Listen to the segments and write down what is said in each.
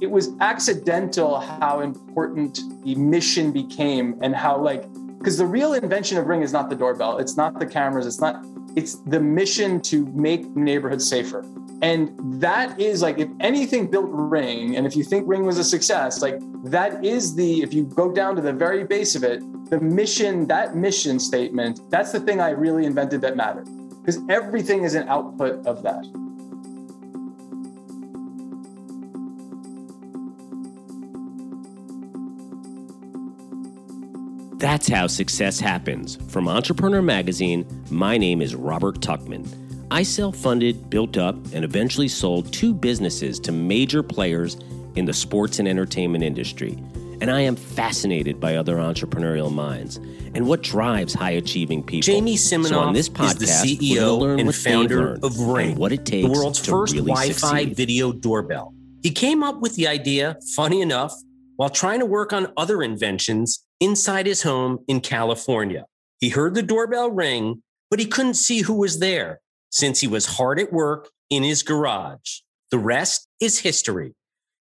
it was accidental how important the mission became and how like because the real invention of ring is not the doorbell. It's not the cameras. It's not it's the mission to make neighborhoods safer. And that is like if anything built ring and if you think ring was a success like that is the if you go down to the very base of it the mission that mission statement that's the thing i really invented that mattered. Because everything is an output of that That's how success happens. From Entrepreneur Magazine, my name is Robert Tuchman. I self funded, built up, and eventually sold two businesses to major players in the sports and entertainment industry. And I am fascinated by other entrepreneurial minds and what drives high achieving people. Jamie Siminoff so on this podcast, is the CEO and founder of Ring, what it takes the world's first really Wi-Fi video doorbell. He came up with the idea, funny enough, while trying to work on other inventions inside his home in California. He heard the doorbell ring, but he couldn't see who was there since he was hard at work in his garage. The rest is history.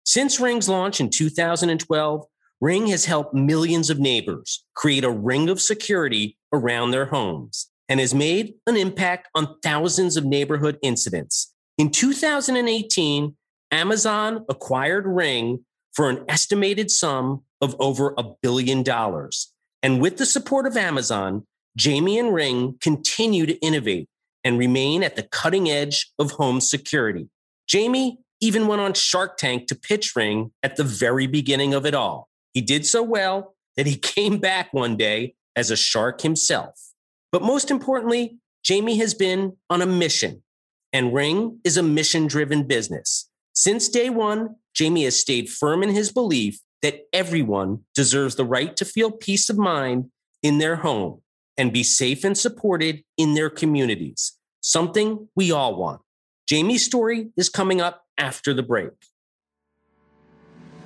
Since Ring's launch in 2012, Ring has helped millions of neighbors create a ring of security around their homes and has made an impact on thousands of neighborhood incidents. In 2018, Amazon acquired Ring for an estimated sum of over a billion dollars. And with the support of Amazon, Jamie and Ring continue to innovate and remain at the cutting edge of home security. Jamie even went on Shark Tank to pitch Ring at the very beginning of it all. He did so well that he came back one day as a shark himself. But most importantly, Jamie has been on a mission, and Ring is a mission driven business. Since day one, Jamie has stayed firm in his belief that everyone deserves the right to feel peace of mind in their home and be safe and supported in their communities, something we all want. Jamie's story is coming up after the break.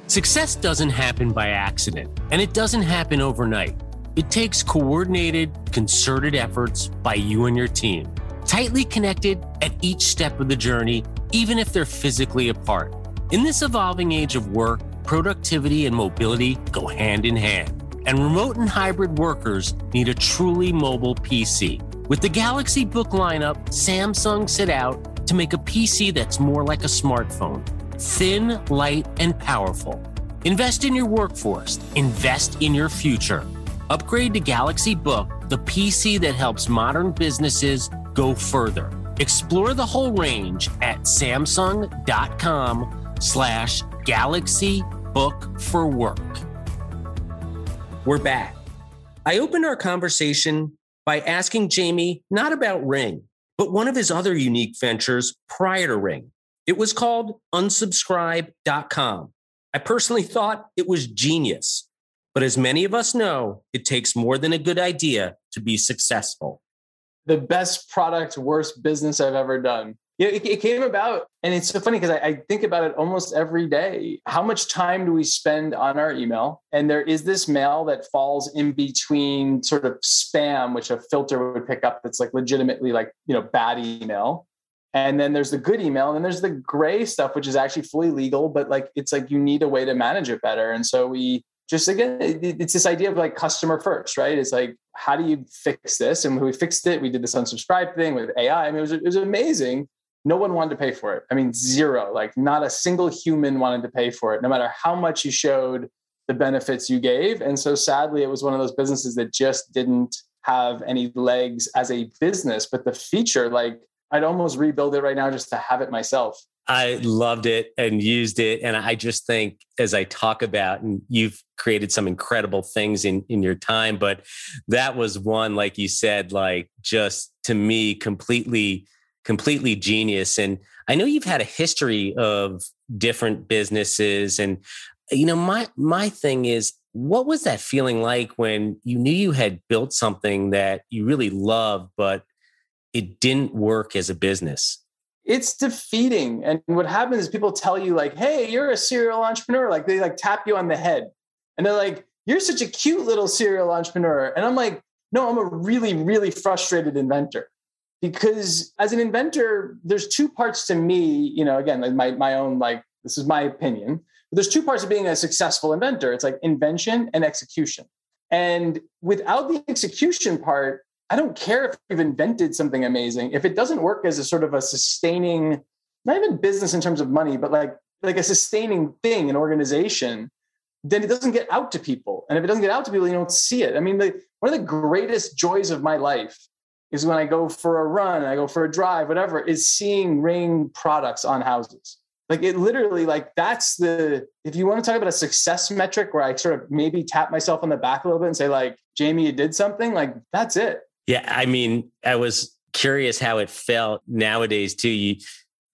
Success doesn't happen by accident, and it doesn't happen overnight. It takes coordinated, concerted efforts by you and your team, tightly connected at each step of the journey, even if they're physically apart. In this evolving age of work, productivity and mobility go hand in hand, and remote and hybrid workers need a truly mobile PC. With the Galaxy Book lineup, Samsung set out to make a PC that's more like a smartphone thin, light, and powerful. Invest in your workforce, invest in your future. Upgrade to Galaxy Book, the PC that helps modern businesses go further. Explore the whole range at samsung.com slash galaxy book for work. We're back. I opened our conversation by asking Jamie not about Ring, but one of his other unique ventures prior to Ring. It was called unsubscribe.com. I personally thought it was genius, but as many of us know, it takes more than a good idea to be successful. the best product, worst business I've ever done. You know, it, it came about, and it's so funny because I, I think about it almost every day. How much time do we spend on our email? And there is this mail that falls in between sort of spam, which a filter would pick up that's like legitimately like, you know, bad email. And then there's the good email, and then there's the gray stuff, which is actually fully legal, but like it's like you need a way to manage it better. And so we just again, it's this idea of like customer first, right? It's like, how do you fix this? And we fixed it, we did this unsubscribe thing with AI. I mean, it was, it was amazing. No one wanted to pay for it. I mean, zero, like not a single human wanted to pay for it, no matter how much you showed the benefits you gave. And so sadly, it was one of those businesses that just didn't have any legs as a business, but the feature, like I'd almost rebuild it right now just to have it myself. I loved it and used it. And I just think, as I talk about, and you've created some incredible things in, in your time, but that was one, like you said, like just to me, completely, completely genius. And I know you've had a history of different businesses. And, you know, my, my thing is, what was that feeling like when you knew you had built something that you really loved, but it didn't work as a business? it's defeating. And what happens is people tell you like, "Hey, you're a serial entrepreneur." Like they like tap you on the head, and they're like, "You're such a cute little serial entrepreneur." And I'm like, "No, I'm a really, really frustrated inventor." Because as an inventor, there's two parts to me. You know, again, my my own like This is my opinion. But there's two parts of being a successful inventor. It's like invention and execution. And without the execution part, I don't care if you've invented something amazing. If it doesn't work as a sort of a sustaining, not even business in terms of money, but like like a sustaining thing, an organization, then it doesn't get out to people. And if it doesn't get out to people, you don't see it. I mean, the, one of the greatest joys of my life is when I go for a run, I go for a drive, whatever, is seeing ring products on houses. Like it literally, like that's the, if you want to talk about a success metric where I sort of maybe tap myself on the back a little bit and say, like, Jamie, you did something, like that's it. Yeah. I mean, I was curious how it felt nowadays too. You,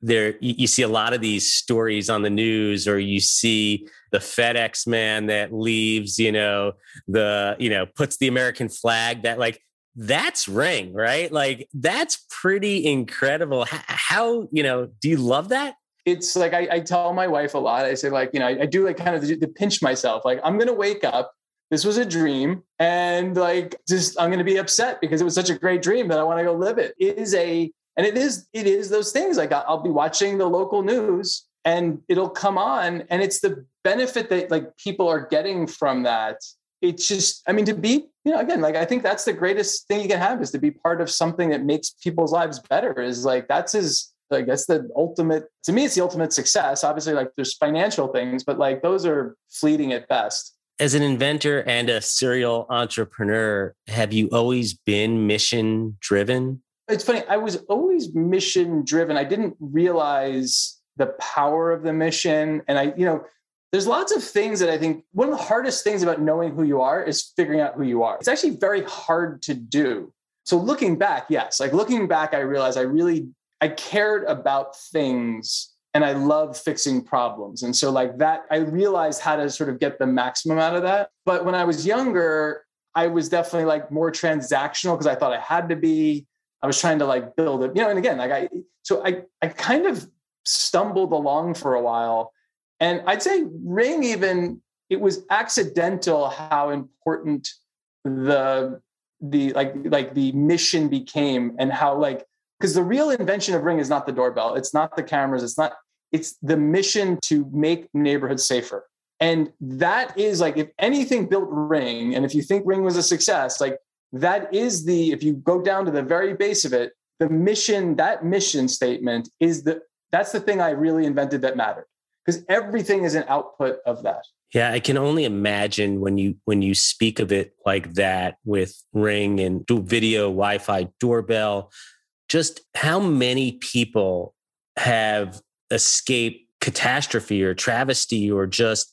there you, see a lot of these stories on the news or you see the FedEx man that leaves, you know, the, you know, puts the American flag that like that's ring, right? Like that's pretty incredible. How, how, you know, do you love that? It's like I, I tell my wife a lot. I say like, you know, I, I do like kind of to pinch myself. Like I'm gonna wake up. This was a dream, and like just I'm gonna be upset because it was such a great dream that I want to go live it. It is a and it is it is those things. Like I'll be watching the local news and it'll come on, and it's the benefit that like people are getting from that it's just i mean to be you know again like i think that's the greatest thing you can have is to be part of something that makes people's lives better is like that's his i guess the ultimate to me it's the ultimate success. Obviously like there's financial things but like those are fleeting at best. As an inventor and a serial entrepreneur have you always been mission driven? It's funny i was always mission driven. I didn't realize the power of the mission and i you know there's lots of things that I think one of the hardest things about knowing who you are is figuring out who you are. It's actually very hard to do. So looking back, yes, like looking back, I realized I really I cared about things and I love fixing problems. And so like that, I realized how to sort of get the maximum out of that. But when I was younger, I was definitely like more transactional because I thought I had to be. I was trying to like build it, you know, and again, like I so I I kind of stumbled along for a while and I'd say Ring even it was accidental how important the the like like the mission became and how like because the real invention of Ring is not the doorbell, it's not the cameras, it's not it's the mission to make neighborhoods safer. And that is like if anything built Ring, and if you think Ring was a success, like that is the if you go down to the very base of it, the mission, that mission statement is the that's the thing I really invented that mattered because everything is an output of that. Yeah i can only imagine when you when you speak of it like that with ring and do video wi-fi doorbell just how many people have escaped catastrophe or travesty or just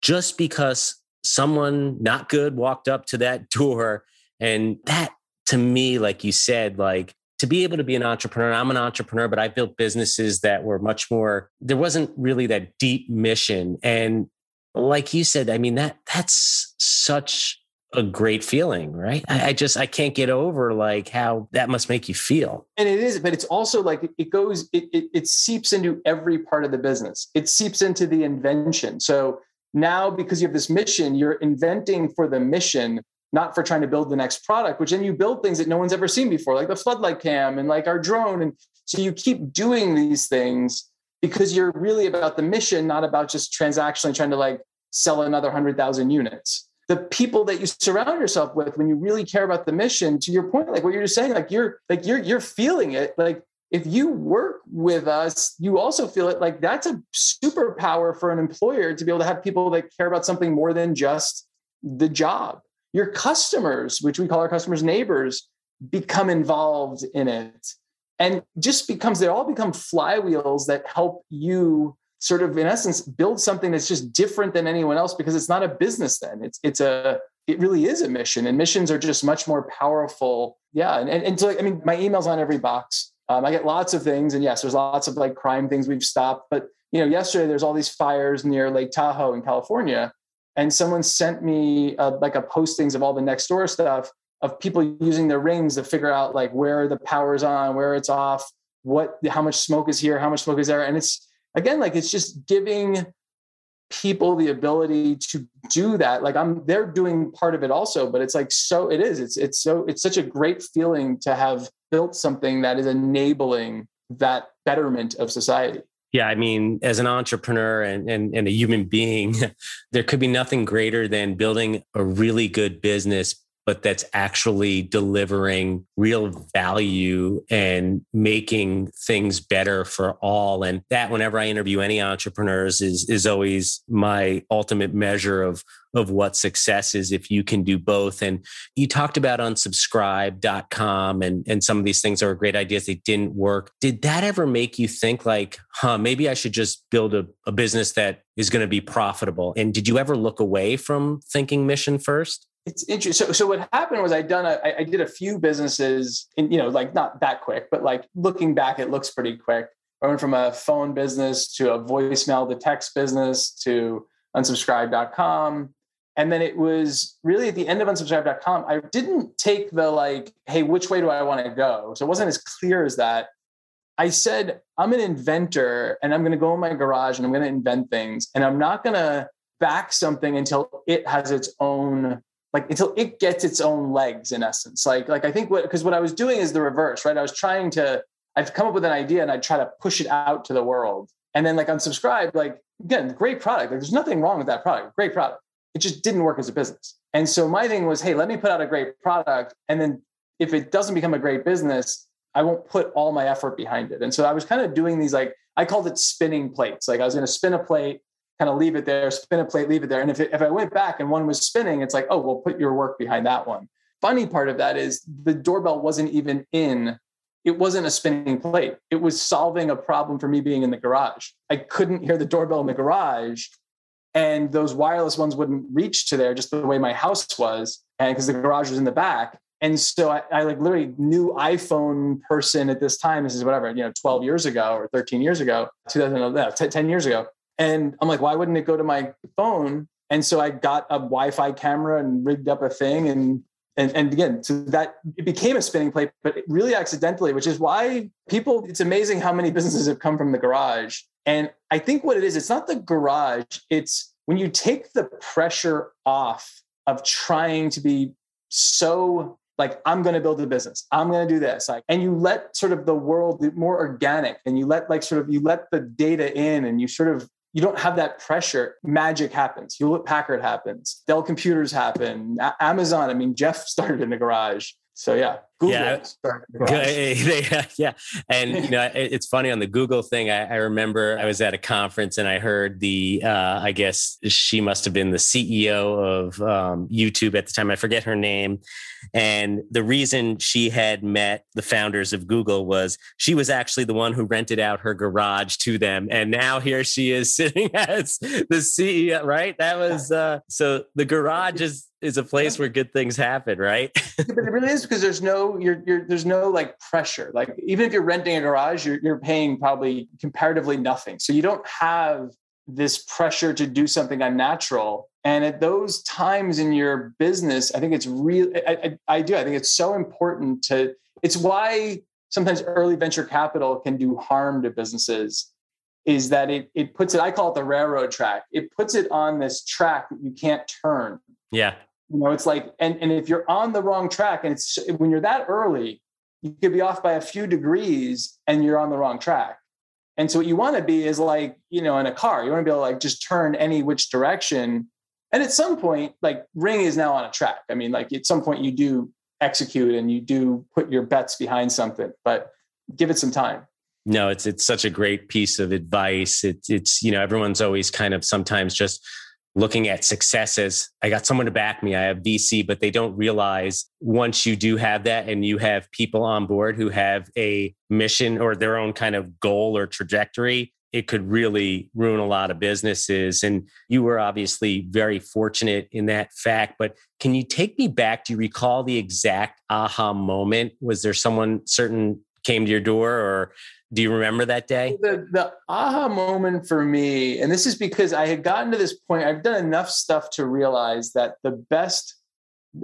just because someone not good walked up to that door. And that to me like you said like to be able to be an entrepreneur, I'm an entrepreneur, but I built businesses that were much more, there wasn't really that deep mission. And like you said, I mean, that that's such a great feeling, right? I, I, just I can't get over like how that must make you feel. And it is, but it's also like it goes, it, it, it seeps into every part of the business. It seeps into the invention. So now because you have this mission, you're inventing for the mission not for trying to build the next product, which then you build things that no one's ever seen before, like the floodlight cam and like our drone. And so you keep doing these things because you're really about the mission, not about just transactionally trying to like sell another 100,000 units. The people that you surround yourself with when you really care about the mission, to your point, like what you're just saying, like you're like you're you're feeling it. Like if you work with us, you also feel it like that's a superpower for an employer to be able to have people that care about something more than just the job your customers, which we call our customers neighbors, become involved in it. And just becomes, they all become flywheels that help you sort of, in essence, build something that's just different than anyone else because it's not a business then. It's, it's a, it really is a mission and missions are just much more powerful. Yeah. And, and, and so, I mean, my email's on every box. Um, I get lots of things. And yes, there's lots of like crime things we've stopped. But, you know, yesterday there's all these fires near Lake Tahoe in California and someone sent me a, like a postings of all the next door stuff of people using their rings to figure out like where the power's on, where it's off, what how much smoke is here, how much smoke is there, and it's again like it's just giving people the ability to do that. Like i'm they're doing part of it also but it's like so it is. It's it's so it's such a great feeling to have built something that is enabling that betterment of society Yeah, I mean, as an entrepreneur and, and, and a human being, there could be nothing greater than building a really good business, but that's actually delivering real value and making things better for all. And that, whenever I interview any entrepreneurs, is is always my ultimate measure of of what success is if you can do both. And you talked about unsubscribe.com and, and some of these things are great ideas. They didn't work. Did that ever make you think like, huh, maybe I should just build a, a business that is going to be profitable? And did you ever look away from thinking mission first? It's interesting. So, so what happened was I done a, I, I did a few businesses, in, you know, like not that quick, but like looking back, it looks pretty quick. I went from a phone business to a voicemail to text business to unsubscribe.com. And then it was really at the end of unsubscribe.com, I didn't take the like, hey, which way do I want to go? So it wasn't as clear as that. I said, I'm an inventor and I'm going to go in my garage and I'm going to invent things. And I'm not going to back something until it has its own like until it gets its own legs in essence. Like like i think what because what i was doing is the reverse right? I was trying to i'd come up with an idea and i'd try to push it out to the world. And then like unsubscribe like again great product. Like there's nothing wrong with that product great product. It just didn't work as a business. And so my thing was hey let me put out a great product. And then if it doesn't become a great business i won't put all my effort behind it. And so i was kind of doing these like i called it spinning plates. Like i was going to spin a plate kind of leave it there, spin a plate, leave it there. And if, it, if I went back and one was spinning, it's like, oh, well, put your work behind that one. Funny part of that is the doorbell wasn't even in, it wasn't a spinning plate. It was solving a problem for me being in the garage. I couldn't hear the doorbell in the garage. And those wireless ones wouldn't reach to there just the way my house was. And because the garage was in the back. And so I, I like literally knew iPhone person at this time. This is whatever, you know, 12 years ago or 13 years ago, 2010, 10 years ago and I'm like, why wouldn't it go to my phone? And so I got a Wi-Fi camera and rigged up a thing and and, and again, so that it became a spinning plate, but really accidentally, which is why people, it's amazing how many businesses have come from the garage. And I think what it is, it's not the garage, it's when you take the pressure off of trying to be so like i'm going to build a business i'm going to do this like and you let sort of the world more organic and you let like sort of you let the data in and you sort of you don't have that pressure. Magic happens. Hewlett Packard happens. Dell computers happen. A- Amazon. I mean, Jeff started in the garage. So yeah, Google yeah, yeah, yeah. And you know, it's funny on the Google thing. I, I, remember I was at a conference and I heard the, uh, I guess she must have been the CEO of um, YouTube at the time. I forget her name. And the reason she had met the founders of Google was she was actually the one who rented out her garage to them. And now here she is sitting as the CEO. Right? That was uh, so. The garage is is a place where good things happen, right? but it really is because there's no you're, you're there's no like pressure. Like even if you're renting a garage, you're you're paying probably comparatively nothing. So you don't have this pressure to do something unnatural. And at those times in your business, I think it's real. I, I, I do. I think it's so important to. It's why sometimes early venture capital can do harm to businesses. Is that it? It puts it. I call it the railroad track. It puts it on this track that you can't turn. Yeah you know it's like and, and if you're on the wrong track and it's when you're that early you could be off by a few degrees and you're on the wrong track. And so what you want to be is like you know in a car you want to be able to like just turn any which direction. And at some point like ring is now on a track. I mean like at some point you do execute and you do put your bets behind something but give it some time. No it's it's such a great piece of advice. It's it's you know everyone's always kind of sometimes just looking at successes. I got someone to back me. I have VC, but they don't realize once you do have that and you have people on board who have a mission or their own kind of goal or trajectory, it could really ruin a lot of businesses. And you were obviously very fortunate in that fact. But can you take me back? Do you recall the exact aha moment? Was there someone certain came to your door or do you remember that day? The, the aha moment for me, and this is because I had gotten to this point, I've done enough stuff to realize that the best,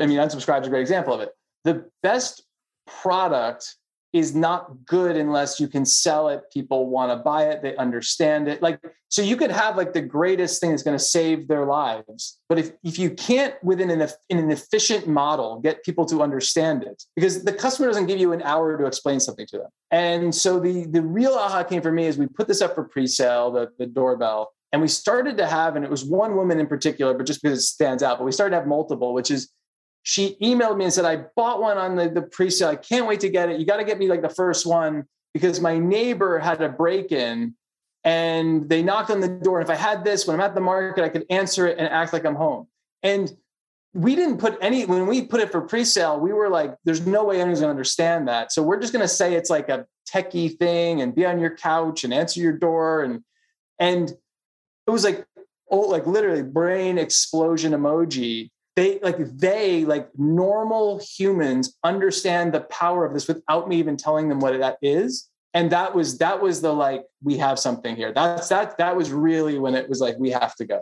I mean, unsubscribe is a great example of it. The best product is not good unless you can sell it. People want to buy it, they understand it. Like, so you could have like the greatest thing that's going to save their lives. But if, if you can't, within an, in an efficient model, get people to understand it, because the customer doesn't give you an hour to explain something to them. And so the, the real aha came for me is we put this up for pre sale, the, the doorbell. And we started to have, and it was one woman in particular, but just because it stands out, but we started to have multiple, which is she emailed me and said, I bought one on the, the pre-sale. I can't wait to get it. You got to get me like the first one because my neighbor had a break-in and they knocked on the door. And if I had this, when I'm at the market, I could answer it and act like I'm home. And we didn't put any, when we put it for pre-sale, we were like, there's no way anyone's gonna understand that. So we're just gonna say it's like a techie thing and be on your couch and answer your door. And, and it was like, oh, like literally brain explosion emoji they like they like normal humans understand the power of this without me even telling them what that is. And that was that was the like we have something here. That's that that was really when it was like we have to go.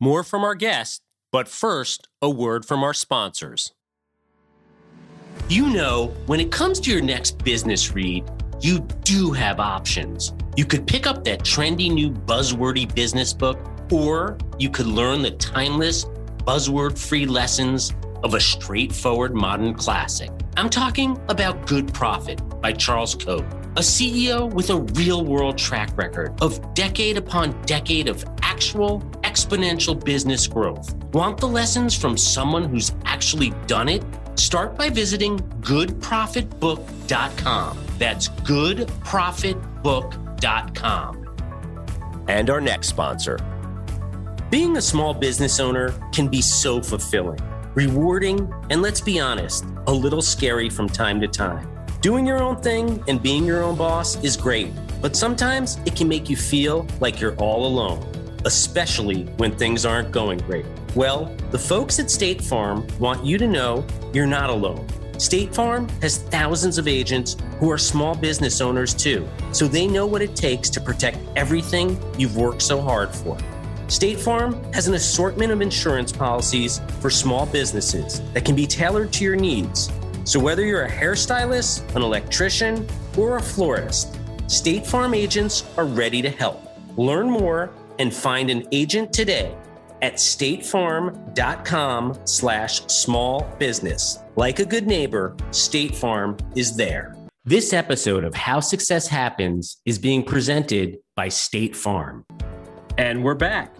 More from our guest but first a word from our sponsors. You know when it comes to your next business read you do have options. You could pick up that trendy new buzzwordy business book or you could learn the timeless buzzword free lessons of a straightforward modern classic. I'm talking about Good Profit by Charles Koch, a CEO with a real world track record of decade upon decade of actual exponential business growth. Want the lessons from someone who's actually done it? Start by visiting goodprofitbook.com. That's goodprofitbook.com. And our next sponsor, being a small business owner can be so fulfilling, rewarding, and let's be honest, a little scary from time to time. Doing your own thing and being your own boss is great, but sometimes it can make you feel like you're all alone, especially when things aren't going great. Well, the folks at State Farm want you to know you're not alone. State Farm has thousands of agents who are small business owners too, so they know what it takes to protect everything you've worked so hard for. State Farm has an assortment of insurance policies for small businesses that can be tailored to your needs. So, whether you're a hairstylist, an electrician, or a florist, State Farm agents are ready to help. Learn more and find an agent today at statefarm.com slash small business. Like a good neighbor, State Farm is there. This episode of How Success Happens is being presented by State Farm. And we're back.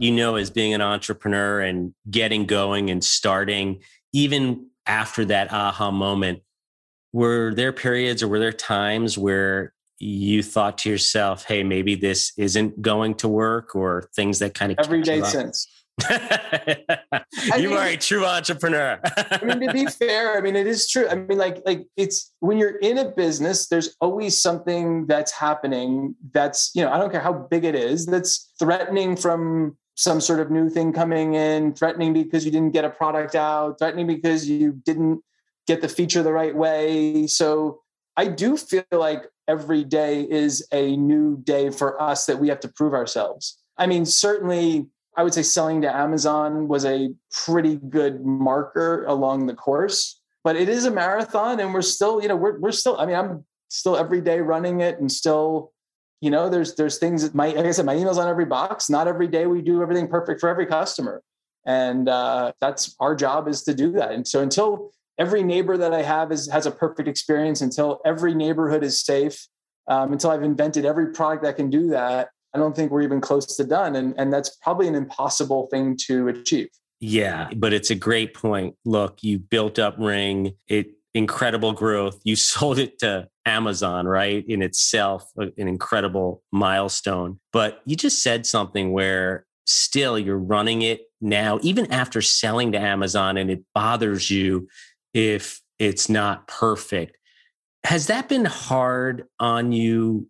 You know, as being an entrepreneur and getting going and starting, even after that aha moment, were there periods or were there times where you thought to yourself, hey, maybe this isn't going to work or things that kind of every day since? you mean, are a true entrepreneur. I mean, to be fair, I mean, it is true. I mean, like, like it's when you're in a business, there's always something that's happening that's, you know, I don't care how big it is, that's threatening from some sort of new thing coming in, threatening because you didn't get a product out, threatening because you didn't get the feature the right way. So I do feel like every day is a new day for us that we have to prove ourselves. I mean, certainly I would say selling to Amazon was a pretty good marker along the course, but it is a marathon and we're still, you know, we're, we're still, I mean, I'm still every day running it and still, you know, there's, there's things that my, like I said, my email's on every box. Not every day we do everything perfect for every customer. And uh, that's our job is to do that. And so until every neighbor that I have is, has a perfect experience, until every neighborhood is safe, um, until I've invented every product that can do that, I don't think we're even close to done. And, and that's probably an impossible thing to achieve. Yeah, but it's a great point. Look, you built up Ring, it incredible growth. You sold it to Amazon, right? In itself, an incredible milestone. But you just said something where still you're running it now, even after selling to Amazon, and it bothers you if it's not perfect. Has that been hard on you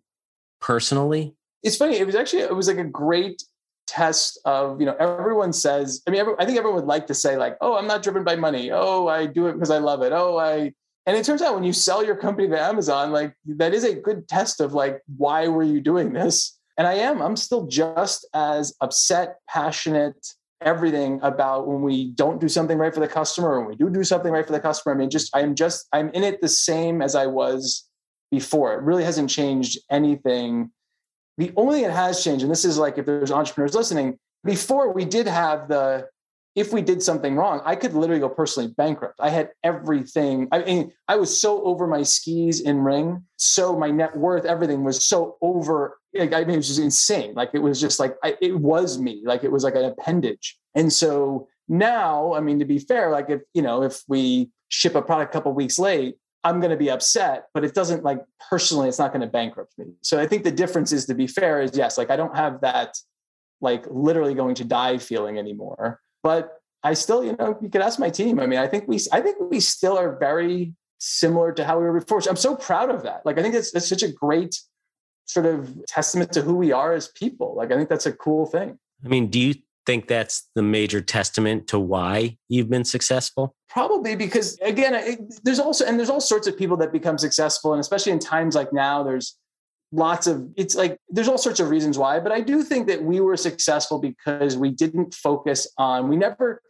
personally? it's funny. It was actually it was like a great test of you know everyone says. I mean, every, I think everyone would like to say like, oh, I'm not driven by money. Oh, I do it because I love it. Oh, I. And it turns out when you sell your company to Amazon, like that is a good test of like why were you doing this? And I am. I'm still just as upset, passionate, everything about when we don't do something right for the customer when we do do something right for the customer. I mean, just I'm just I'm in it the same as I was before. It really hasn't changed anything. The only thing that has changed, and this is like if there's entrepreneurs listening, before we did have the if we did something wrong, I could literally go personally bankrupt. I had everything. I mean, I was so over my skis in ring. So my net worth, everything was so over. Like, I mean, it was just insane. Like it was just like, I, it was me. Like it was like an appendage. And so now, I mean, to be fair, like if, you know, if we ship a product a couple weeks late, I'm going to be upset, but it doesn't like personally, it's not going to bankrupt me. So I think the difference is to be fair is yes, like I don't have that like literally going to die feeling anymore but I still, you know, you could ask my team. I mean, I think we, I think we still are very similar to how we were before. I'm so proud of that. Like, I think it's, it's such a great sort of testament to who we are as people. Like, I think that's a cool thing. I mean, do you think that's the major testament to why you've been successful? Probably because again, it, there's also and there's all sorts of people that become successful, and especially in times like now, there's lots of it's like there's all sorts of reasons why but i do think that we were successful because we didn't focus on we never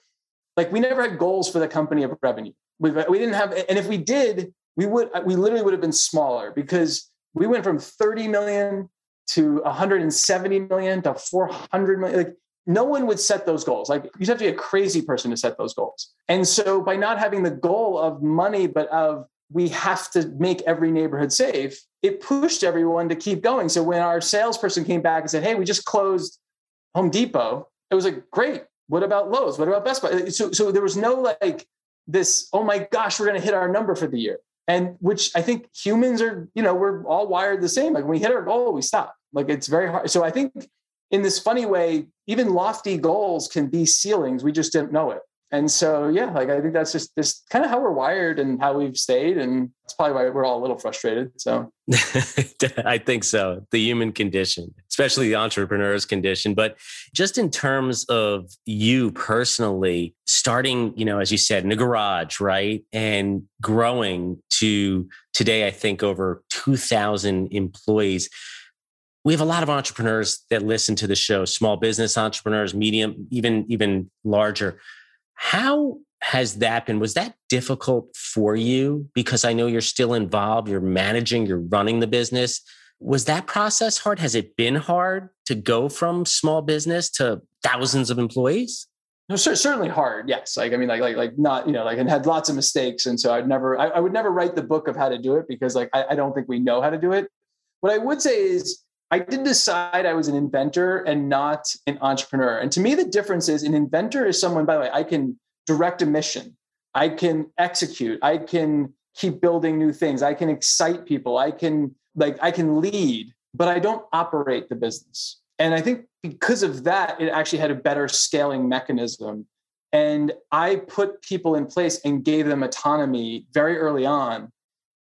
like we never had goals for the company of revenue we, we didn't have and if we did we would we literally would have been smaller because we went from 30 million to 170 million to 400 million like no one would set those goals like you'd have to be a crazy person to set those goals and so by not having the goal of money but of we have to make every neighborhood safe, it pushed everyone to keep going. So when our salesperson came back and said, Hey, we just closed Home Depot, it was like, Great. What about Lowe's? What about Best Buy? Uh, so, so there was no like this, oh my gosh, we're going to hit our number for the year. And which I think humans are, you know, we're all wired the same. Like when we hit our goal, we stop. Like it's very hard. So I think in this funny way, even lofty goals can be ceilings. We just didn't know it. And so yeah like i think that's just this kind of how we're wired and how we've stayed and that's probably why we're all a little frustrated so. I think so. The human condition especially the entrepreneur's condition. But just in terms of you personally starting you know as you said in a garage right? And growing to today i think over 2000 employees we have a lot of entrepreneurs that listen to the show small business entrepreneurs medium even even larger how has that been? Was that difficult for you? Because I know you're still involved, you're managing, you're running the business. Was that process hard? Has it been hard to go from small business to thousands of employees? No, certainly hard. Yes. Like, I mean, like, like, like not, you know, like, and had lots of mistakes. And so I'd never, I, I would never write the book of how to do it because like, I, I don't think we know how to do it. What I would say is I did decide I was an inventor and not an entrepreneur. And to me, the difference is an inventor is someone, by the way, I can direct a mission, I can execute, I can keep building new things, I can excite people, I can like I can lead, but I don't operate the business. And I think because of that, it actually had a better scaling mechanism. And I put people in place and gave them autonomy very early on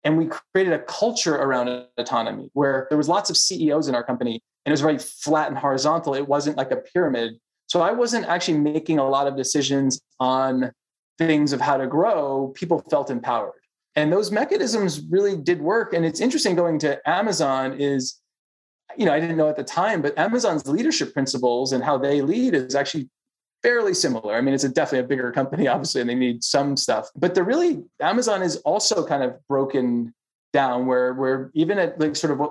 and we created a culture around autonomy where there was lots of CEOs in our company and it was very flat and horizontal. It wasn't like a pyramid. So I wasn't actually making a lot of decisions on things of how to grow. People felt empowered. And those mechanisms really did work. And it's interesting going to Amazon is, you know, I didn't know at the time, but Amazon's leadership principles and how they lead is actually fairly similar. I mean, it's a definitely a bigger company, obviously, and they need some stuff. But they're really Amazon is also kind of broken down where where even at like sort of what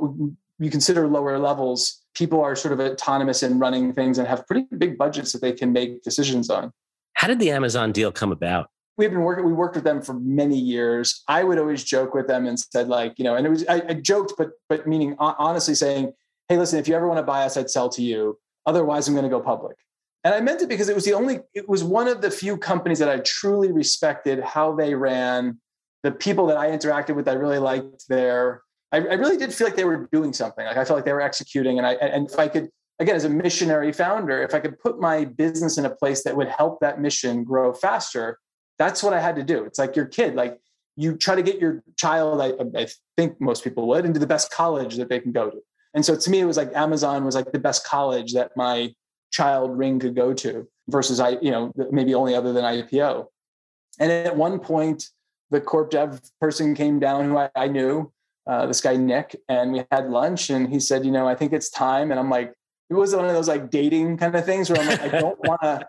you consider lower levels, people are sort of autonomous in running things and have pretty big budgets that they can make decisions on. How did the Amazon deal come about? We've been working, we worked with them for many years. I would always joke with them and said, like, you know, and it was I, I joked, but but meaning honestly saying, hey, listen, if you ever want to buy us, I'd sell to you. Otherwise, I'm going to go public. And I meant it because it was the only, it was one of the few companies that I truly respected how they ran, the people that I interacted with, I really liked their, I, I really did feel like they were doing something. Like I felt like they were executing. And I, and if I could, again, as a missionary founder, if I could put my business in a place that would help that mission grow faster, that's what I had to do. It's like your kid, like you try to get your child, I, I think most people would, into the best college that they can go to. And so to me, it was like Amazon was like the best college that my child ring could go to versus I, you know, maybe only other than IPO. And at one point, the corp dev person came down who I, I knew, uh, this guy Nick, and we had lunch. And he said, you know, I think it's time. And I'm like, it was one of those like dating kind of things where I'm like, I don't want to,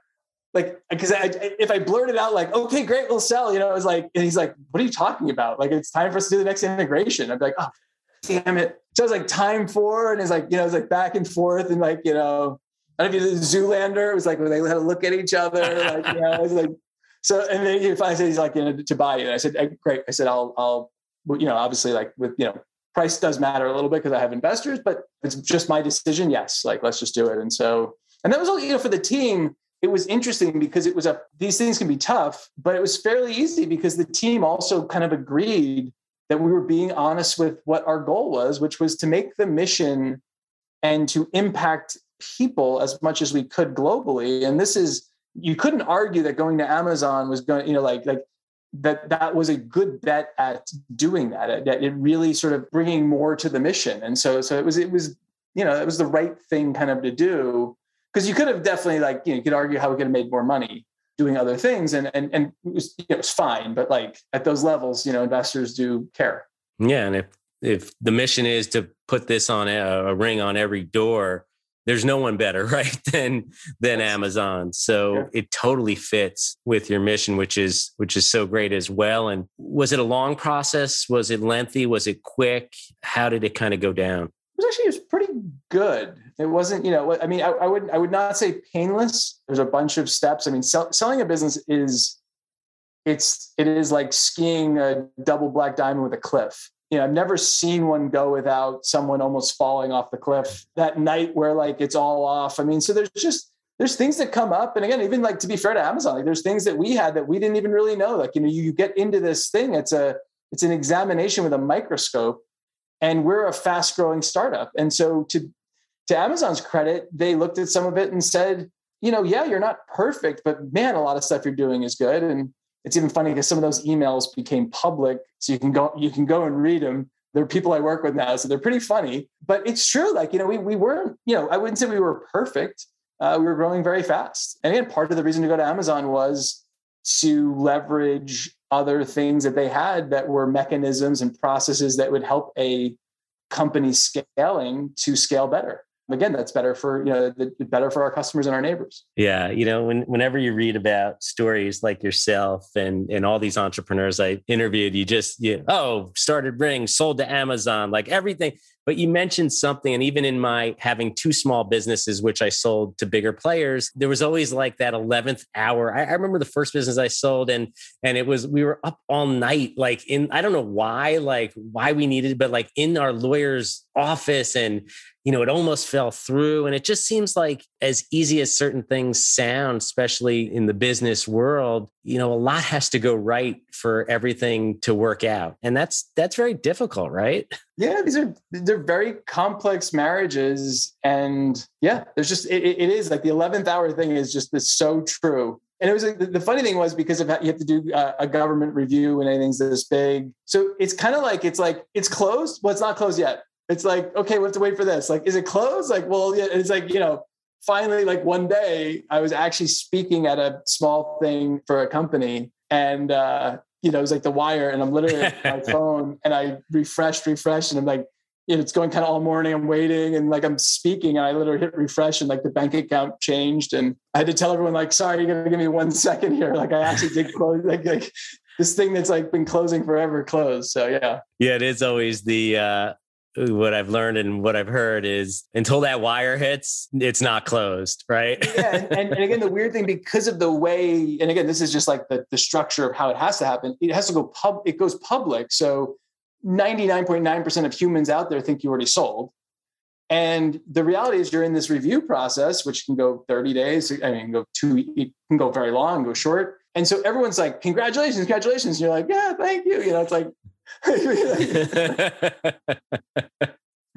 like because if I blurted out like, okay, great, we'll sell, you know, it was like, and he's like, what are you talking about? Like, it's time for us to do the next integration. I'd be like, oh, damn it. So it's like time for, and it's like, you know, it's like back and forth, and like, you know, I don't know if you Zoolander. It was like when they had to look at each other, like, you know, it was like, so, and then he finally said he's like, you know, to buy it. I said, eh, great. I said, I'll, I'll, you know, obviously like with, you know, price does matter a little bit because I have investors, but it's just my decision. Yes, like let's just do it. And so, and that was all, you know, for the team, it was interesting because it was a these things can be tough, but it was fairly easy because the team also kind of agreed that we were being honest with what our goal was, which was to make the mission and to impact people as much as we could globally. And this is you couldn't argue that going to Amazon was going, you know, like like that that was a good bet at doing that. That it really sort of bringing more to the mission. And so so it was it was you know it was the right thing kind of to do because you could have definitely like you know you could argue how we could have made more money doing other things and and and it was, you know, it was fine but like at those levels you know investors do care yeah and if if the mission is to put this on a, a ring on every door there's no one better right than than amazon. So yeah. it totally fits with your mission which is which is so great as well. And was it a long process? Was it lengthy? Was it quick? How did it kind of go down? It was actually it was pretty good. It wasn't you know i mean i, I would i would not say painless. There's a bunch of steps. I mean sell, selling a business is it's it is like skiing a double black diamond with a cliff you know, I've never seen one go without someone almost falling off the cliff that night where like it's all off. I mean, so there's just there's things that come up. And again, even like to be fair to Amazon, like there's things that we had that we didn't even really know. Like, you know, you get into this thing, it's a it's an examination with a microscope, and we're a fast growing startup. And so to to Amazon's credit, they looked at some of it and said, you know, yeah, you're not perfect, but man, a lot of stuff you're doing is good. And it's even funny because some of those emails became public so you can go you can go and read them they're people i work with now so they're pretty funny. But it's true like you know we, we weren't you know i wouldn't say we were perfect. Uh, we were growing very fast. And again part of the reason to go to amazon was to leverage other things that they had that were mechanisms and processes that would help a company scaling to scale better again that's better for you know the, better for our customers and our neighbors yeah you know when, whenever you read about stories like yourself and and all these entrepreneurs i interviewed you just you oh started ring sold to amazon like everything but you mentioned something, and even in my having two small businesses, which I sold to bigger players, there was always like that 11th hour. I, I remember the first business I sold, and and it was we were up all night, like in I don't know why, like why we needed, but like in our lawyer's office, and you know, it almost fell through. And it just seems like as easy as certain things sound, especially in the business world, you know, a lot has to go right for everything to work out. And that's that's very difficult, right? Yeah, these are they're very complex marriages. And yeah, there's just it, it is like the 11th hour thing is just this so true. And it was the funny thing was because of you have to do uh, a government review when anything's this big. So it's kind of like it's like it's closed. Well, it's not closed yet it's like, okay, we have to wait for this. Like, is it closed? Like, well, yeah, it's like, you know, finally, like one day I was actually speaking at a small thing for a company and, uh, you know, it was like the wire and I'm literally on my phone and I refreshed, refreshed. And I'm like, you know, it's going kind of all morning. I'm waiting and like I'm speaking and I literally hit refresh and like the bank account changed. And I had to tell everyone like, sorry, you're going to give me one second here. Like I actually did close, like, like this thing that's like been closing forever closed. So yeah. Yeah. It is always the, uh, what I've learned and what I've heard is until that wire hits, it's not closed, right? yeah, and, and, and, again, the weird thing because of the way, and again, this is just like the, the structure of how it has to happen. It has to go pub. It goes public, so ninety nine point nine percent of humans out there think you already sold. And the reality is, you're in this review process, which can go thirty days. I mean, go two. It can go very long, go short. And so everyone's like, "Congratulations, congratulations!" And you're like, "Yeah, thank you." You know, it's like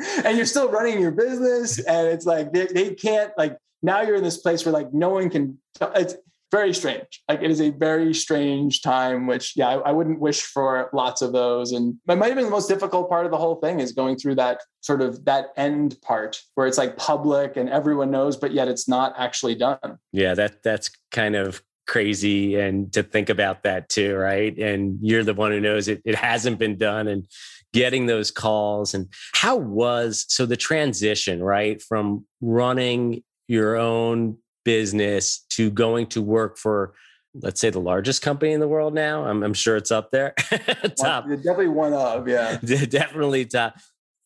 and you're still running your business and it's like they, they can't like now you're in this place where like no one can it's very strange. Like it is a very strange time which yeah I, I wouldn't wish for lots of those. And it might have been the most difficult part of the whole thing is going through that sort of that end part where it's like public and everyone knows but yet it's not actually done. Yeah that that's kind of crazy and to think about that too right and you're the one who knows it, it hasn't been done and getting those calls and how was so the transition right from running your own business to going to work for let's say the largest company in the world now. I'm, I'm sure it's up there. top. Definitely one of, yeah. Definitely top.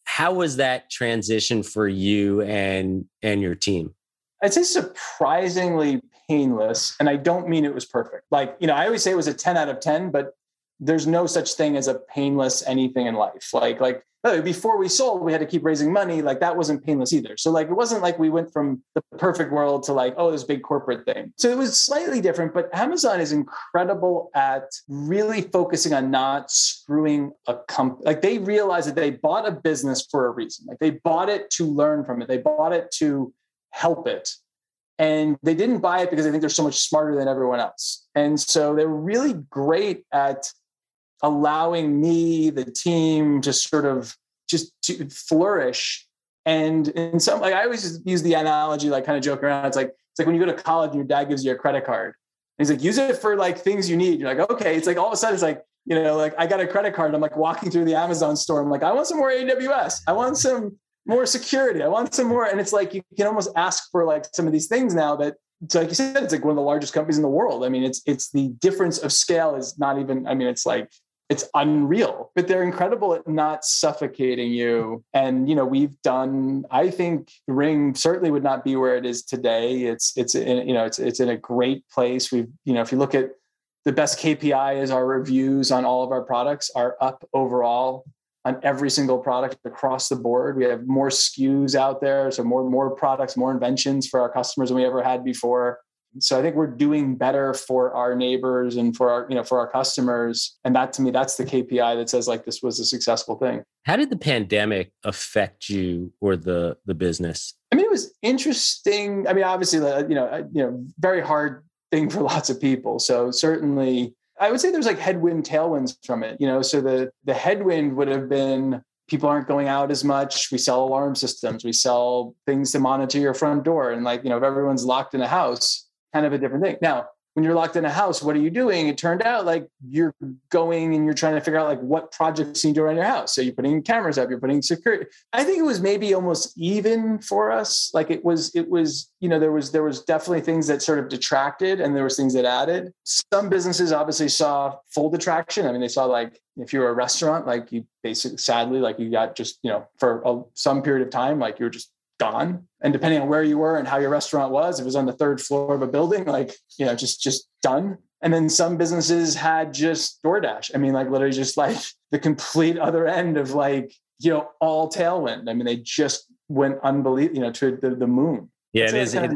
How was that transition for you and and your team? I'd say surprisingly painless. And I don't mean it was perfect. Like, you know, I always say it was a 10 out of 10, but there's no such thing as a painless anything in life. Like, like oh, before we sold, we had to keep raising money. Like that wasn't painless either. So like it wasn't like we went from the perfect world to like, oh, this big corporate thing. So it was slightly different, but Amazon is incredible at really focusing on not screwing a company. Like they realized that they bought a business for a reason. Like they bought it to learn from it. They bought it to help it. And they didn't buy it because they think they're so much smarter than everyone else. And so they're really great at allowing me, the team, just sort of just to flourish. And in some, like I always use the analogy, like kind of joke around. It's like it's like when you go to college and your dad gives you a credit card. And he's like, use it for like things you need. You're like, okay. It's like all of a sudden it's like, you know, like I got a credit card. I'm like walking through the Amazon store. I'm like, I want some more AWS. I want some more security. I want some more. And it's like you can almost ask for like some of these things now that like you said, it's like one of the largest companies in the world. I mean, it's it's the difference of scale is not even, I mean, it's like it's unreal but they're incredible at not suffocating you and you know we've done i think ring certainly would not be where it is today it's it's in, you know it's it's in a great place we've you know if you look at the best kpi is our reviews on all of our products are up overall on every single product across the board. We have more SKUs out there, so more more products, more inventions for our customers than we ever had before. So I think we're doing better for our neighbors and for our you know for our customers, and that to me that's the KPI that says like this was a successful thing. How did the pandemic affect you or the the business? I mean, it was interesting. I mean, obviously, uh, you know, uh, you know, very hard thing for lots of people. So certainly I would say there's like headwind, tailwinds from it. You know, so the the headwind would have been people aren't going out as much. We sell alarm systems. We sell things to monitor your front door. And like, you know, if everyone's locked in a house, kind of a different thing. Now, when you're locked in a house, what are you doing? It turned out like you're going and you're trying to figure out like what projects you need to around your house. So you're putting cameras up, you're putting security. I think it was maybe almost even for us. Like it was, it was, you know, there was there was definitely things that sort of detracted and there was things that added. Some businesses obviously saw full detraction. I mean, they saw like if you're a restaurant, like you basically sadly, like you got just, you know, for a, some period of time, like you're just gone. And depending on where you were and how your restaurant was, if it was on the third floor of a building, like, you know, just just done. And then some businesses had just DoorDash. I mean, like literally just like the complete other end of like, you know, all tailwind. I mean, they just went unbelievable, you know, to the, the moon. Yeah, so it is. It,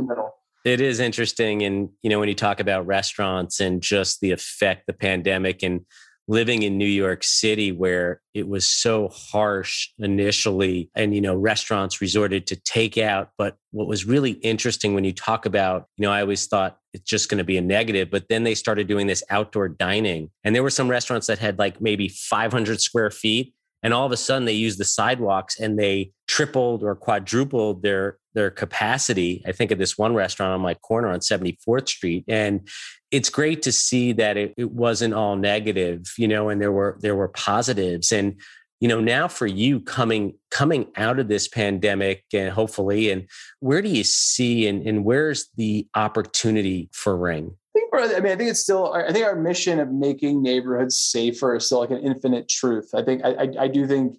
it is interesting. And, you know, when you talk about restaurants and just the effect the pandemic and living in New York City where it was so harsh initially and you know restaurants resorted to takeout. But what was really interesting when you talk about you know I always thought it's just going to be a negative but then they started doing this outdoor dining. And there were some restaurants that had like maybe 500 square feet and all of a sudden they used the sidewalks and they tripled or quadrupled their their capacity. I think of this one restaurant on my corner on 74th street and it's great to see that it, it wasn't all negative you know and there were there were positives. And you know now for you coming coming out of this pandemic and hopefully and where do you see and, and where's the opportunity for ring I mean, I think it's still. I think our mission of making neighborhoods safer is still like an infinite truth. I think I, I, I do think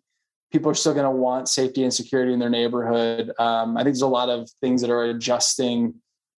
people are still going to want safety and security in their neighborhood. Um, I think there's a lot of things that are adjusting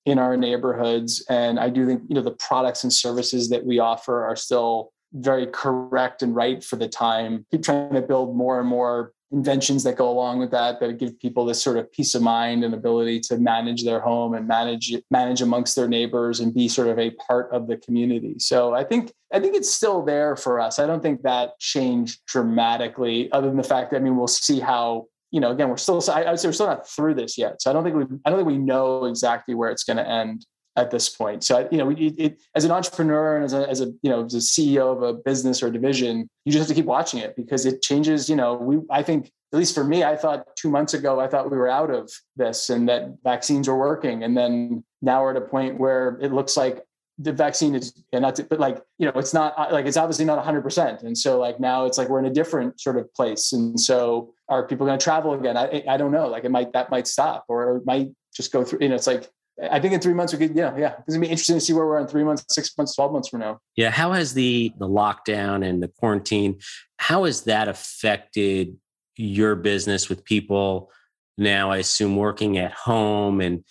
in our neighborhoods, and I do think you know the products and services that we offer are still very correct and right for the time. Keep trying to build more and more inventions that go along with that that give people this sort of peace of mind and ability to manage their home and manage manage amongst their neighbors and be sort of a part of the community. So i think i think it's still there for us. I don't think that changed dramatically other than the fact that i mean we'll see how you know again we're still i would say we're still not through this yet. So i don't think we i don't think we know exactly where it's going to end at this point. So, you know, it, it, as an entrepreneur and as a, as a, you know, as a CEO of a business or a division, you just have to keep watching it because it changes. You know, we, I think, at least for me, I thought two months ago, I thought we were out of this and that vaccines are working. And then now we're at a point where it looks like the vaccine is and not, to, but like, you know, it's not uh, like, it's obviously not hundred percent. And so like now it's like, we're in a different sort of place. And so are people going to travel again? I, I don't know. Like it might, that might stop or it might just go through, you know, it's like, I think in three months we could, yeah, yeah. It's gonna be interesting to see where we're in three months, six months, twelve months from now. Yeah. How has the the lockdown and the quarantine? How has that affected your business with people now? I assume working at home, and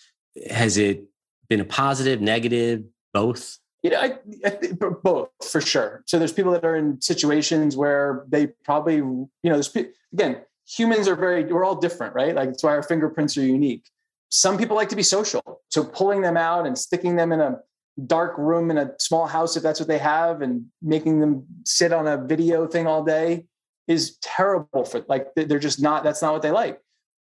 has it been a positive, negative, both? Yeah, I, I think both for sure. So there's people that are in situations where they probably, you know, there's again, humans are very, we're all different, right? Like that's why our fingerprints are unique some people like to be social. So pulling them out and sticking them in a dark room in a small house, if that's what they have, and making them sit on a video thing all day is terrible for like they're just not that's not what they like.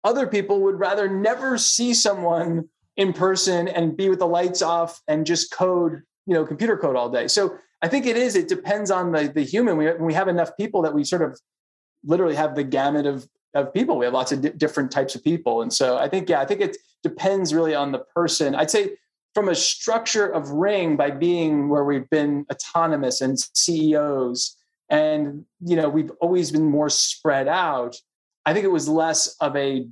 Other people would rather never see someone in person and be with the lights off and just code, you know, computer code all day. So I think it is, it depends on the, the human. We, we have enough people that we sort of literally have the gamut of, of people. We have lots of di- different types of people. And so I think, yeah, I think it depends really on the person. I'd say from a structure of Ring by being where we've been autonomous and CEOs and you know we've always been more spread out. I think it was less of a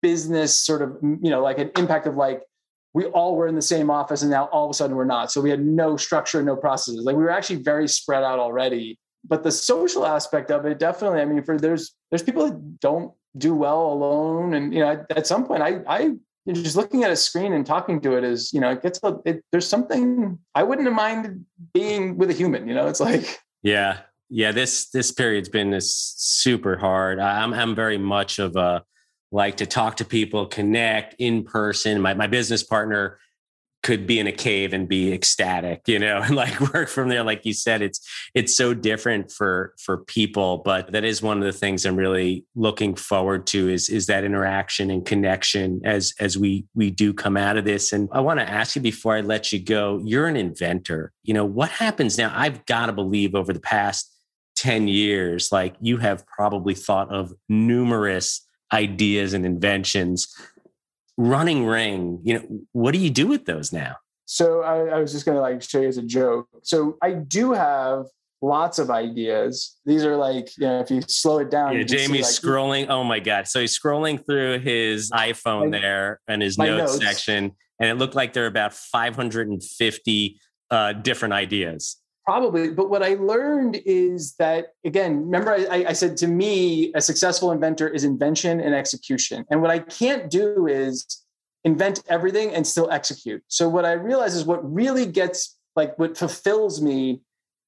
business sort of you know like an impact of like we all were in the same office and now all of a sudden we're not. So we had no structure, no processes. Like we were actually very spread out already. But the social aspect of it, definitely. I mean, for there's there's people that don't do well alone, and you know, at, some point, I I just looking at a screen and talking to it is, you know, it gets a, it, there's something I wouldn't minded being with a human. You know, it's like yeah, yeah. This this period's been this super hard. I'm I'm very much of a like to talk to people, connect in person. My my business partner could be in a cave and be ecstatic you know and like work from there. Like you said it's it's so different for for people but that is one of the things i'm really looking forward to is is that interaction and connection as as we we do come out of this. And i want to ask you before i let you go you're an inventor. You know what happens now? I've got to believe over the past 10 years like you have probably thought of numerous ideas and inventions running ring you know what do you do with those now? So I, I was just going to like show you as a joke. So i do have lots of ideas. These are like you know if you slow it down yeah jamie's like, scrolling oh my god. So he's scrolling through his iphone my, there and his notes, notes. section and it looked like there are about 550 uh, different ideas Probably. But what I learned is that, again, remember I, I, said to me, a successful inventor is invention and execution. And what I can't do is invent everything and still execute. So what I realize is what really gets, like, what fulfills me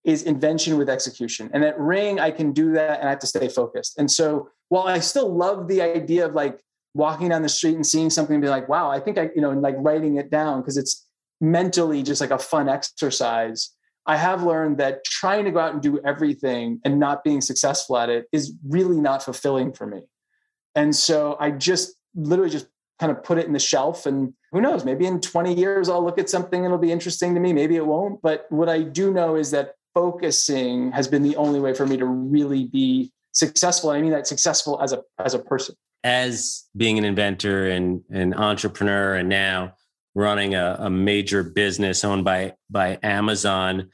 is invention with execution. And at Ring, I can do that and I have to stay focused. And so while I still love the idea of like walking down the street and seeing something and be like, wow, I think I, you know, and like writing it down because it's mentally just like a fun exercise I have learned that trying to go out and do everything and not being successful at it is really not fulfilling for me. And so I just literally just kind of put it in the shelf and who knows, maybe in 20 years I'll look at something and it'll be interesting to me, maybe it won't, but what I do know is that focusing has been the only way for me to really be successful. I mean that successful as a as a person. As being an inventor and an entrepreneur and now running a, a major business owned by by Amazon.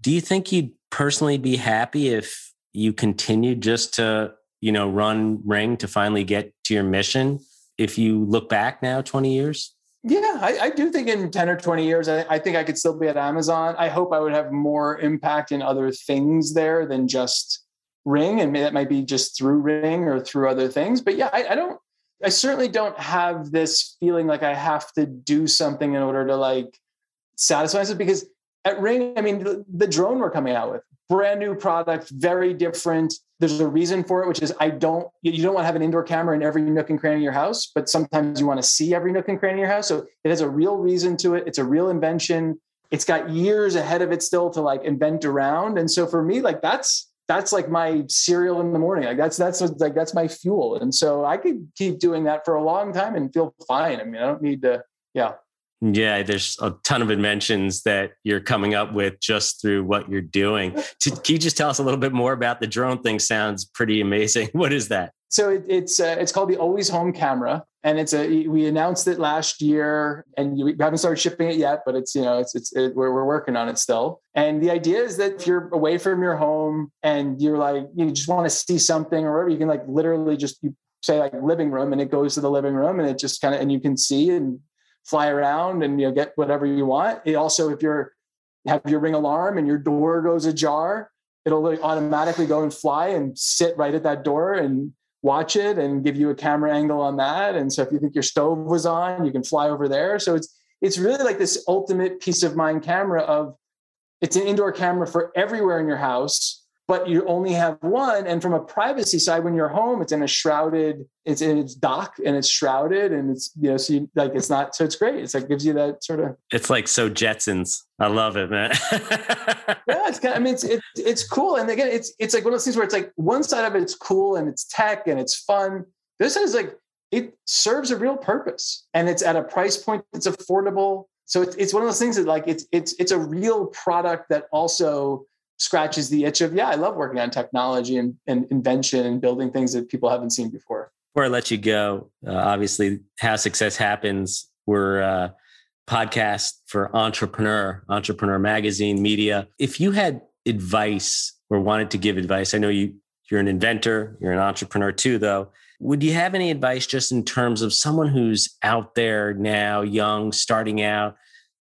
Do you think you'd personally be happy if you continued just to you know run Ring to finally get to your mission? If you look back now, twenty years. Yeah, I, I, do think in 10 or 20 years, I, I, think I could still be at Amazon. I hope I would have more impact in other things there than just Ring. And that might be just through Ring or through other things. But yeah, I, I don't I certainly don't have this feeling like I have to do something in order to like satisfy myself because at Ring, I mean, the, the, drone we're coming out with, brand new product, very different. There's a reason for it, which is I don't, you don't want to have an indoor camera in every nook and cranny of your house, but sometimes you want to see every nook and cranny of your house. So it has a real reason to it. It's a real invention. It's got years ahead of it still to like invent around. And so for me, like that's, that's like my cereal in the morning. Like that's that's like that's my fuel. And so I could keep doing that for a long time and feel fine. I mean, I don't need to, yeah. Yeah, there's a ton of inventions that you're coming up with just through what you're doing. Can you just tell us a little bit more about the drone thing? Sounds pretty amazing. What is that? So it, it's uh, it's called the Always Home camera, and it's a we announced it last year, and we haven't started shipping it yet, but it's you know it's it's it, we're we're working on it still. And the idea is that if you're away from your home and you're like you just want to see something or whatever, you can like literally just you say like living room, and it goes to the living room, and it just kind of and you can see and fly around and you know get whatever you want. It also, if you're have your ring alarm and your door goes ajar, it'll automatically go and fly and sit right at that door and watch it and give you a camera angle on that. And so if you think your stove was on, you can fly over there. So it's it's really like this ultimate peace of mind camera of it's an indoor camera for everywhere in your house but you only have one. And from a privacy side, when you're home, it's in a shrouded, it's in its dock and it's shrouded and it's, you know, so you, like it's not, so it's great. It's like gives you that sort of. It's like so Jetsons. I love it, man. yeah, it's kind of, I mean, it's, it's, it's cool. And again, it's, it's like one of those things where it's like one side of it's cool and it's tech and it's fun. This is like, it serves a real purpose and it's at a price point that's affordable. So it's, it's one of those things that like, it's, it's, it's a real product that also scratches the itch of yeah i love working on technology and, and invention and building things that people haven't seen before. Before i let you go uh, obviously how success happens we're uh, podcast for entrepreneur entrepreneur magazine media. If you had advice or wanted to give advice i know you you're an inventor you're an entrepreneur too though. Would you have any advice just in terms of someone who's out there now young starting out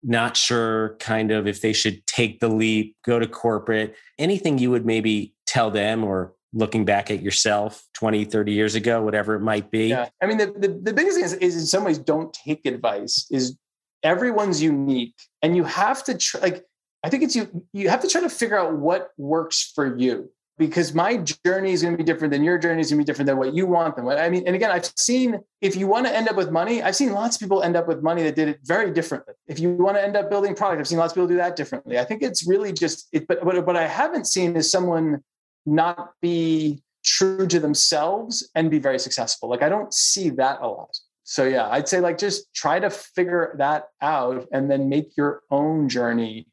not sure kind of if they should take the leap, go to corporate, anything you would maybe tell them or looking back at yourself 20, 30 years ago, whatever it might be? Yeah. I mean, the, the, the biggest thing is, is in some ways, don't take advice is everyone's unique and you have to try, like, I think it's you, you have to try to figure out what works for you because my journey is going to be different than your journey is going to be different than what you want them. I mean, and again, I've seen if you want to end up with money, I've seen lots of people end up with money that did it very differently. If you want to end up building product, I've seen lots of people do that differently. I think it's really just it, but what, what I haven't seen is someone not be true to themselves and be very successful. Like I don't see that a lot. So yeah, I'd say like just try to figure that out and then make your own journey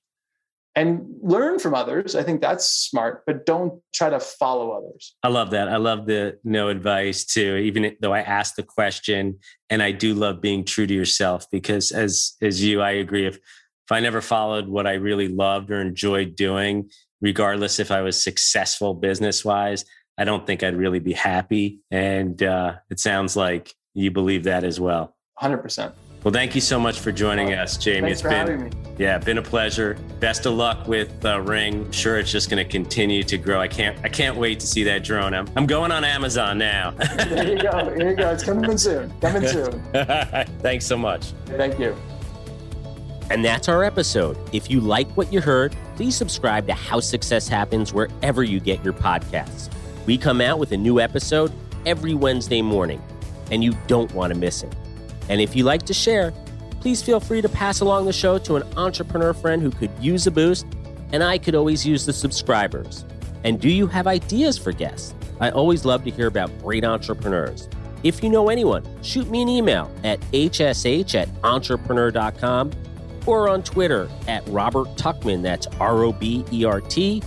and learn from others. I think that's smart, but don't try to follow others. I love that. I love the no advice too, even though I asked the question. And I do love being true to yourself because as as you, I agree. If if I never followed what I really loved or enjoyed doing, regardless if I was successful business wise, I don't think I'd really be happy. And uh, it sounds like you believe that as well. Hundred percent. Well, thank you so much for joining us, Jamie. Thanks it's been yeah, been a pleasure. Best of luck with uh, Ring. I'm sure it's just going to continue to grow. I can't I can't wait to see that drone. I'm, I'm going on Amazon now. there you go. Here you go. It's coming soon. Coming soon. Thanks so much. Thank you. And that's our episode. If you like what you heard, please subscribe to How Success Happens wherever you get your podcasts. We come out with a new episode every Wednesday morning, and you don't want to miss it. And if you like to share, please feel free to pass along the show to an entrepreneur friend who could use a boost, and I could always use the subscribers. And do you have ideas for guests? I always love to hear about great entrepreneurs. If you know anyone, shoot me an email at hsh at entrepreneur.com or on Twitter at Robert Tuchman, that's R O B E R T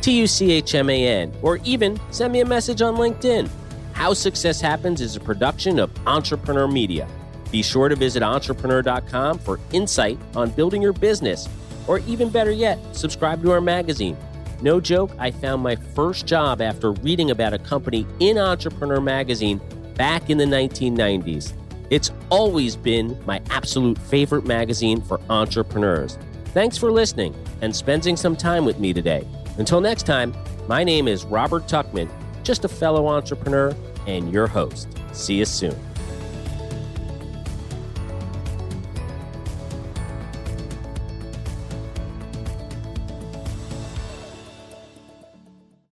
T U C H M A N, or even send me a message on LinkedIn. How Success Happens is a production of Entrepreneur Media. Be sure to visit entrepreneur.com for insight on building your business, or even better yet, subscribe to our magazine. No joke, I found my first job after reading about a company in Entrepreneur Magazine back in the 1990s. It's always been my absolute favorite magazine for entrepreneurs. Thanks for listening and spending some time with me today. Until next time, my name is Robert Tuchman, just a fellow entrepreneur and your host. See you soon.